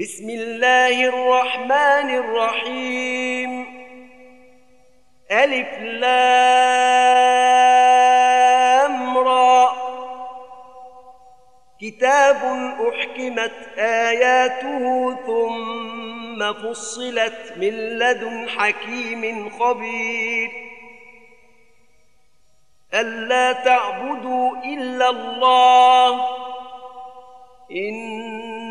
بسم الله الرحمن الرحيم. ألف لام را. كتاب أحكمت آياته ثم فصلت من لدن حكيم خبير. ألا تعبدوا إلا الله.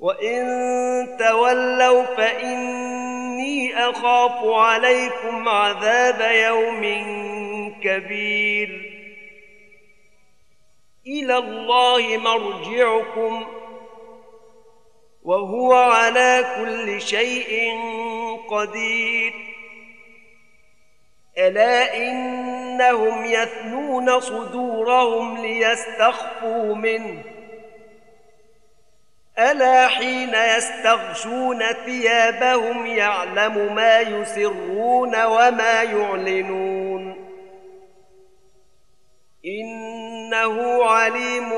وإن تولوا فإني أخاف عليكم عذاب يوم كبير. إلى الله مرجعكم. وهو على كل شيء قدير. ألا إنهم يثنون صدورهم ليستخفوا منه. ألا حين يستغشون ثيابهم يعلم ما يسرون وما يعلنون؟ إنه عليم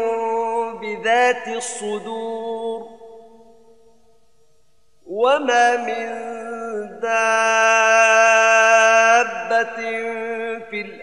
بذات الصدور. وما من دابة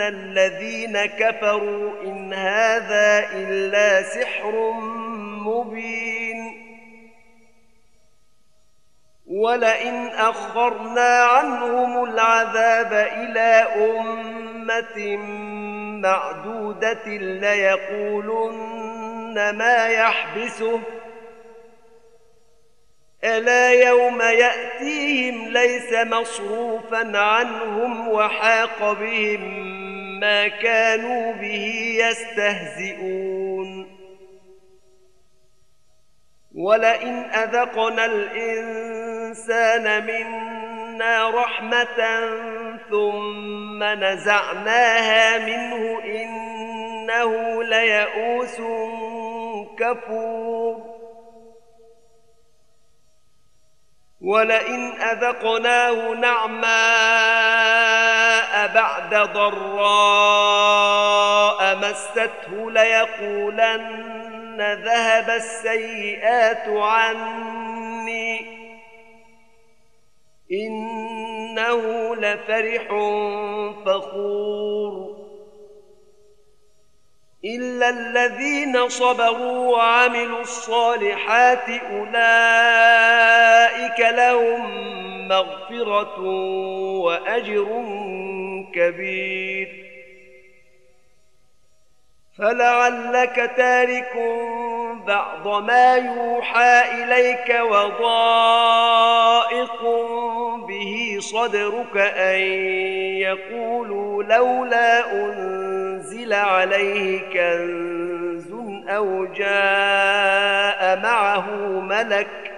الذين كفروا إن هذا إلا سحر مبين. ولئن أخرنا عنهم العذاب إلى أمة معدودة ليقولن ما يحبسه. ألا يوم يأتيهم ليس مصروفا عنهم وحاق بهم ما كانوا به يستهزئون. ولئن أذقنا الإنسان منا رحمة ثم نزعناها منه إنه ليئوس كفور. ولئن أذقناه بعد ضراء مسته ليقولن ذهب السيئات عني. إنه لفرح فخور. إلا الذين صبروا وعملوا الصالحات أولئك لهم مغفرة وأجر كبير. فلعلك تارك بعض ما يوحى إليك وضائق به صدرك أن يقولوا لولا أنزل عليه كنز أو جاء معه ملك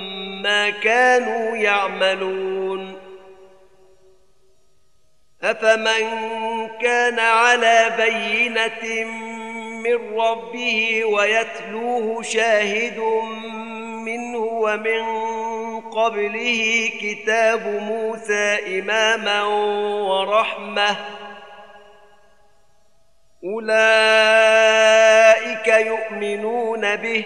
كانوا يعملون. أفمن كان على بينة من ربه ويتلوه شاهد منه ومن قبله كتاب موسى إماما ورحمة. أولئك يؤمنون به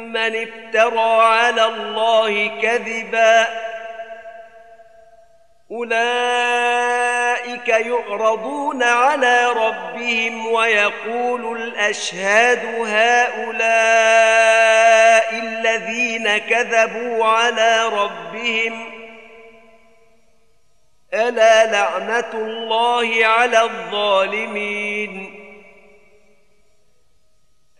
من افترى على الله كذبا. أولئك يعرضون على ربهم ويقول الأشهاد هؤلاء الذين كذبوا على ربهم. ألا لعنة الله على الظالمين؟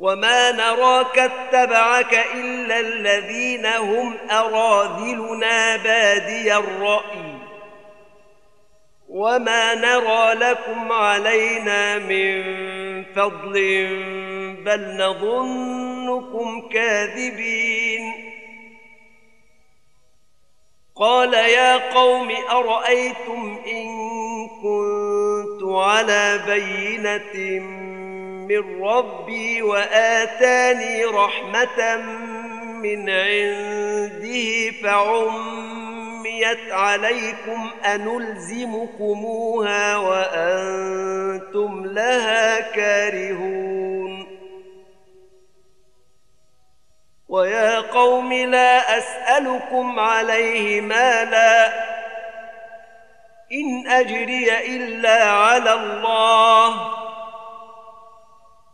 وما نراك اتبعك الا الذين هم اراذلنا بادي الراي وما نرى لكم علينا من فضل بل نظنكم كاذبين قال يا قوم ارايتم ان كنت على بينه من ربي وآتاني رحمة من عنده فعميت عليكم أنلزمكموها وأنتم لها كارهون. ويا قوم لا أسألكم عليه مالا إن أجري إلا على الله.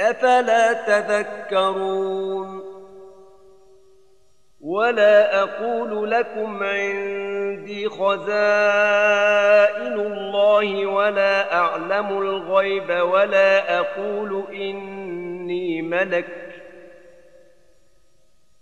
أفلا تذكرون؟ ولا أقول لكم عندي خزائن الله ولا أعلم الغيب ولا أقول إني ملك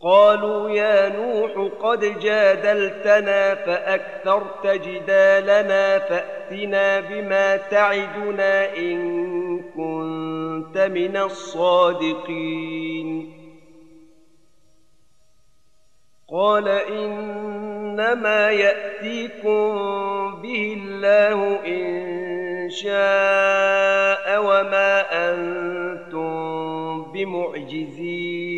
قالوا يا نوح قد جادلتنا فأكثرت جدالنا فأتنا بما تعدنا إن كنت من الصادقين. قال إنما يأتيكم به الله إن شاء وما أنتم بمعجزين.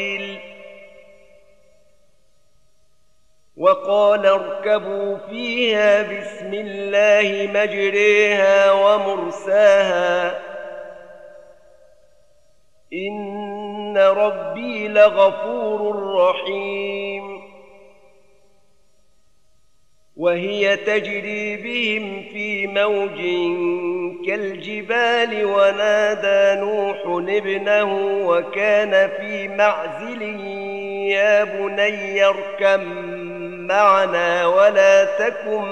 وقال اركبوا فيها بسم الله مجريها ومرساها. إن ربي لغفور رحيم. وهي تجري بهم في موج كالجبال ونادى نوح ابنه وكان في معزل يا بني اركم معنا ولا تكن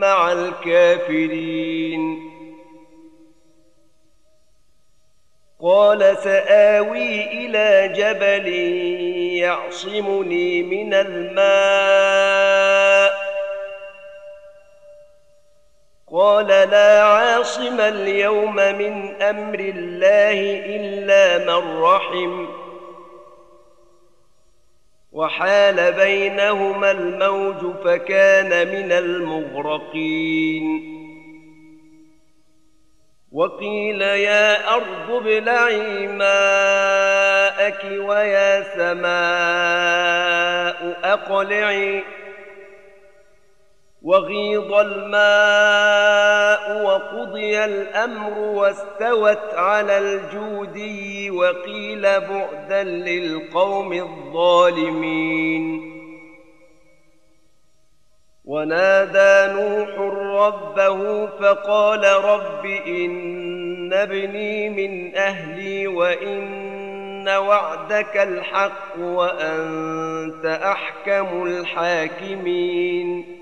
مع الكافرين. قال سآوي إلى جبل يعصمني من الماء. قال لا عاصم اليوم من أمر الله إلا من رحمه وحال بينهما الموج فكان من المغرقين. وقيل يا أرض ابلعي ماءك ويا سماء أقلعي. وغيض الماء وقضي الأمر واستوت على الجودي وقيل بعدا للقوم الظالمين. ونادى نوح ربه فقال رب إن ابني من أهلي وإن وعدك الحق وأنت أحكم الحاكمين.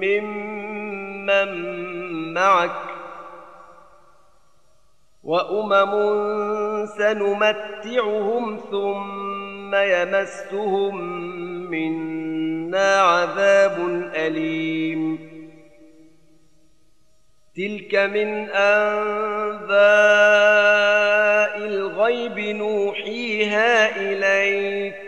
ممن معك وأمم سنمتعهم ثم يمسهم منا عذاب أليم. تلك من أنباء الغيب نوحيها إليك.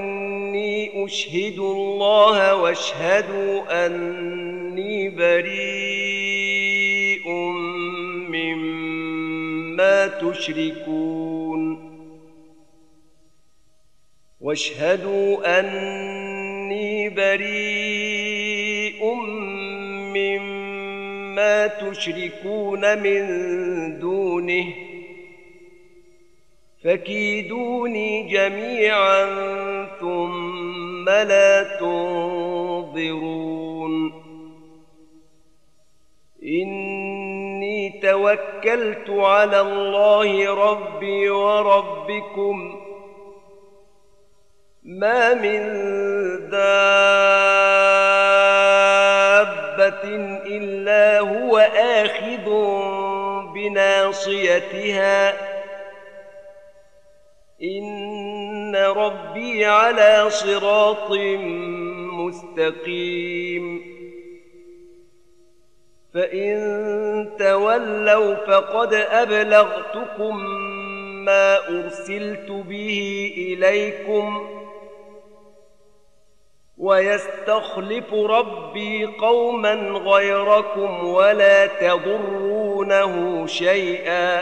أشهد الله واشهدوا أني بريء مما تشركون. واشهدوا أني بريء مما تشركون من دونه. فكيدوني جميعا ثم لا تنظرون إني توكلت على الله ربي وربكم ما من دابة إلا هو آخذ بناصيتها إن ربي على صراط مستقيم. فإن تولوا فقد أبلغتكم ما أرسلت به إليكم ويستخلف ربي قوما غيركم ولا تضرونه شيئا.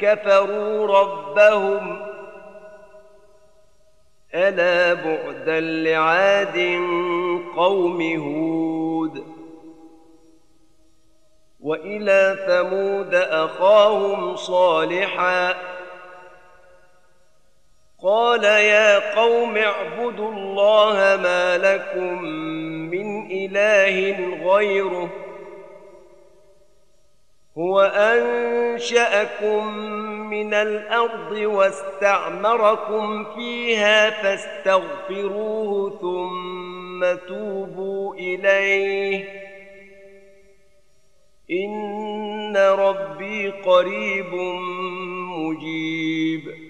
كفروا ربهم ألا بعدا لعاد قوم هود وإلى ثمود أخاهم صالحا قال يا قوم اعبدوا الله ما لكم من إله غيره هو أنشأكم من الأرض واستعمركم فيها فاستغفروه ثم توبوا إليه. إن ربي قريب مجيب.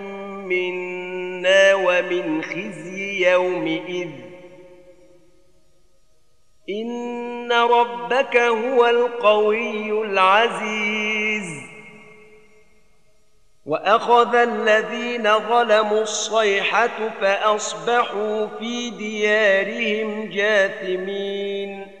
منا ومن خزي يومئذ. إن ربك هو القوي العزيز. وأخذ الذين ظلموا الصيحة فأصبحوا في ديارهم جاثمين.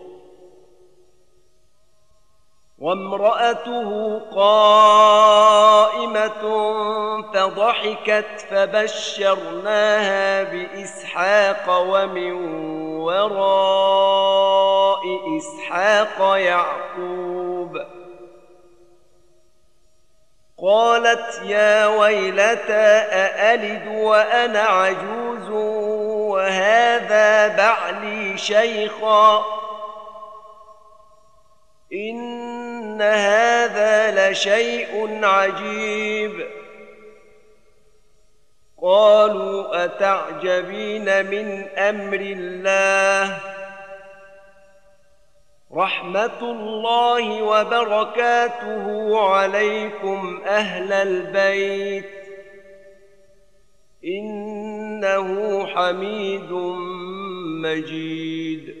وامرأته قائمة فضحكت فبشرناها بإسحاق ومن وراء إسحاق يعقوب. قالت يا ويلتى أألد وأنا عجوز وهذا بعلي شيخا؟ إن هذا لشيء عجيب. قالوا أتعجبين من أمر الله؟ رحمة الله وبركاته عليكم أهل البيت. إنه حميد مجيد.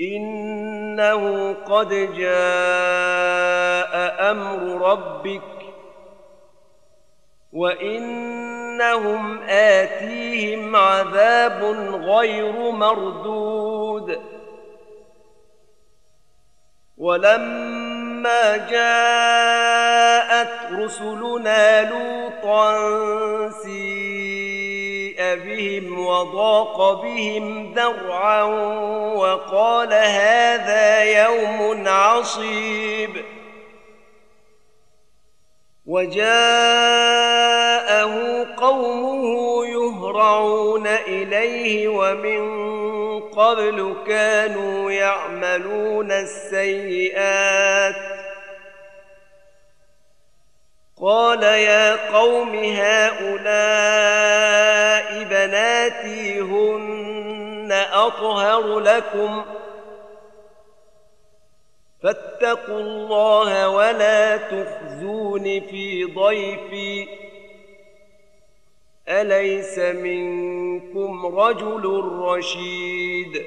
إنه قد جاء أمر ربك وإنهم آتيهم عذاب غير مردود. ولما جاءت رسلنا لوطا بهم وضاق بهم ذرعا وقال هذا يوم عصيب. وجاءه قومه يهرعون إليه ومن قبل كانوا يعملون السيئات. قال يا قوم هؤلاء بناتي هن أطهر لكم فاتقوا الله ولا تخزون في ضيفي أليس منكم رجل رشيد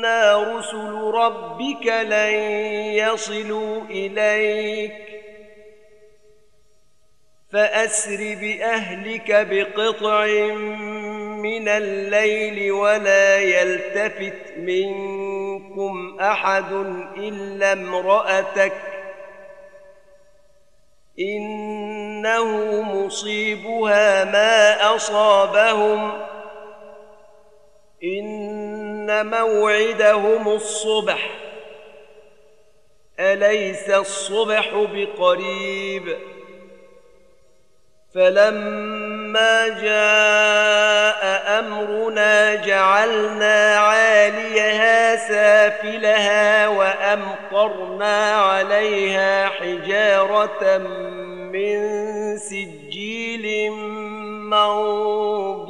إنا رسل ربك لن يصلوا إليك فأسر بأهلك بقطع من الليل ولا يلتفت منكم أحد إلا امرأتك إنه مصيبها ما أصابهم موعدهم الصبح. أليس الصبح بقريب؟ فلما جاء أمرنا جعلنا عاليها سافلها وأمطرنا عليها حجارة من سجيل منضود.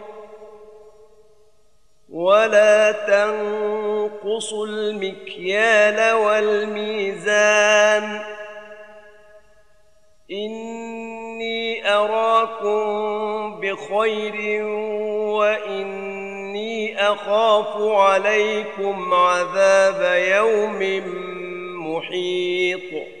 ولا تنقصوا المكيال والميزان. إني أراكم بخير وإني أخاف عليكم عذاب يوم محيط.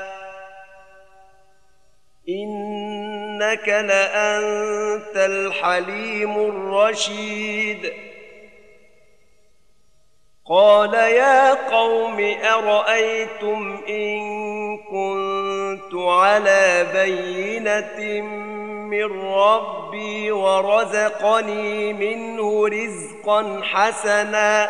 إنك لأنت الحليم الرشيد. قال يا قوم أرأيتم إن كنت على بينة من ربي ورزقني منه رزقا حسنا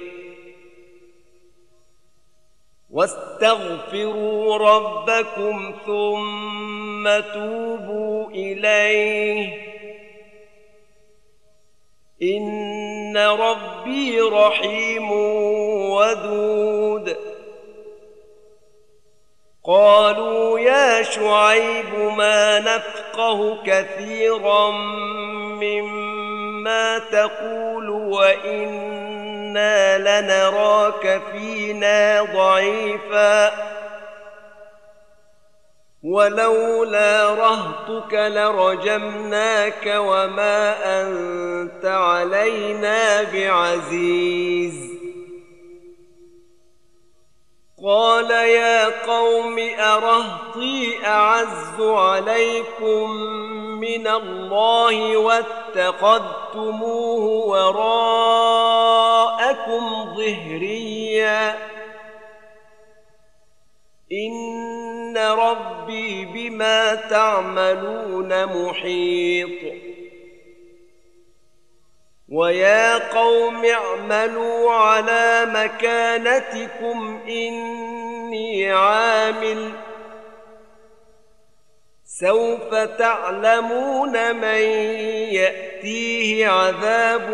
واستغفروا ربكم ثم توبوا إليه. إن ربي رحيم ودود. قالوا يا شعيب ما نفقه كثيرا مما تقول وإن إنا لنراك فينا ضعيفا ولولا رهطك لرجمناك وما أنت علينا بعزيز قال يا قوم أرهطي أعز عليكم من الله واتخذتموه وراءكم ظهريا. إن ربي بما تعملون محيط. ويا قوم اعملوا على مكانتكم إني عامل. سوف تعلمون من يأتيه عذاب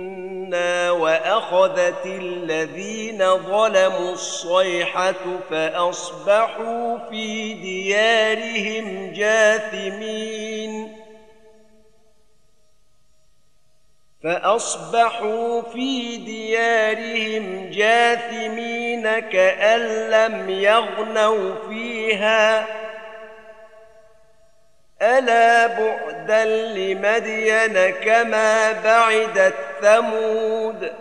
وأخذت الذين ظلموا الصيحة فأصبحوا في ديارهم جاثمين فأصبحوا في ديارهم جاثمين كأن لم يغنوا فيها ألا بعدا لمدين كما بعدت ثمود.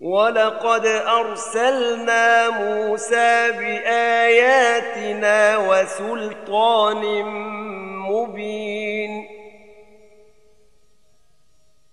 ولقد أرسلنا موسى بآياتنا وسلطان مبين.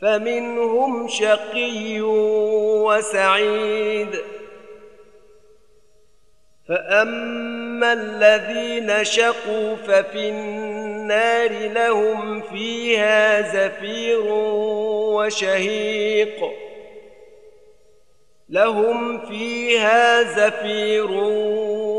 فمنهم شقي وسعيد. فأما الذين شقوا ففي النار لهم فيها زفير وشهيق. لهم فيها زفير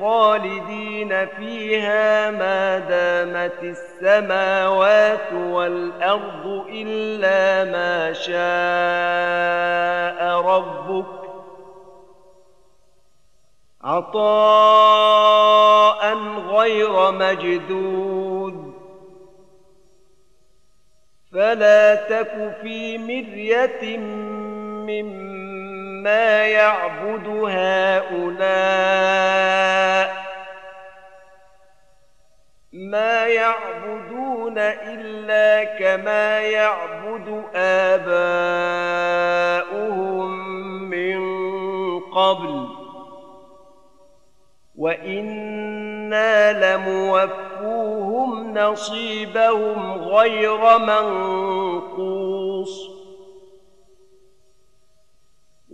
خالدين فيها ما دامت السماوات والأرض إلا ما شاء ربك عطاء غير مجدود. فلا تك في مرية مما يعبد هؤلاء ما يعبدون إلا كما يعبد آباؤهم من قبل. وإنا لموفوهم نصيبهم غير منقوص.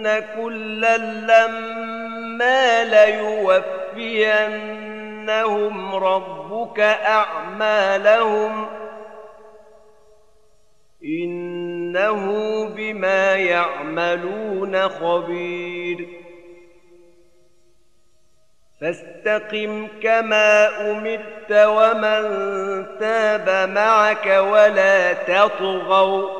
وان كلا لما ليوفينهم ربك أعمالهم إنه بما يعملون خبير. فاستقم كما أمرت ومن تاب معك ولا تطغوا.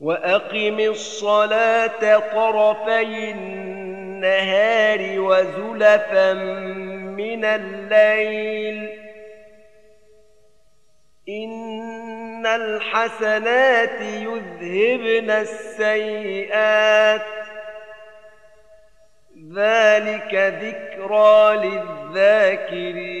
وأقم الصلاة طرفي النهار وزلفا من الليل. إن الحسنات يذهبن السيئات. ذلك ذكرى للذاكرين.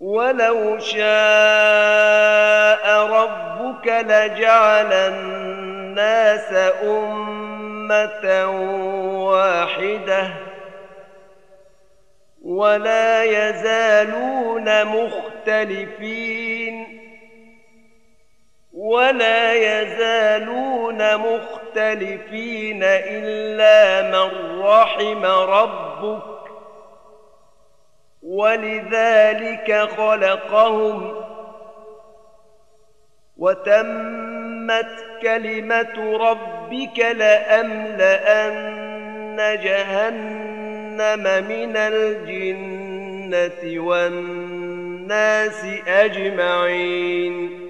ولو شاء ربك لجعل الناس أمة واحدة ولا يزالون مختلفين ولا يزالون مختلفين إلا من رحم ربك ولذلك خلقهم وتمت كلمة ربك لأملأن جهنم من الجنة والناس أجمعين.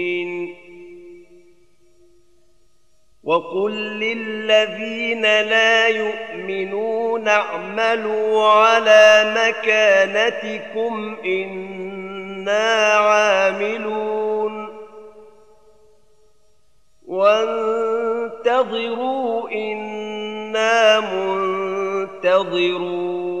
وقل للذين لا يؤمنون اعملوا على مكانتكم إنا عاملون. وانتظروا إنا منتظرون.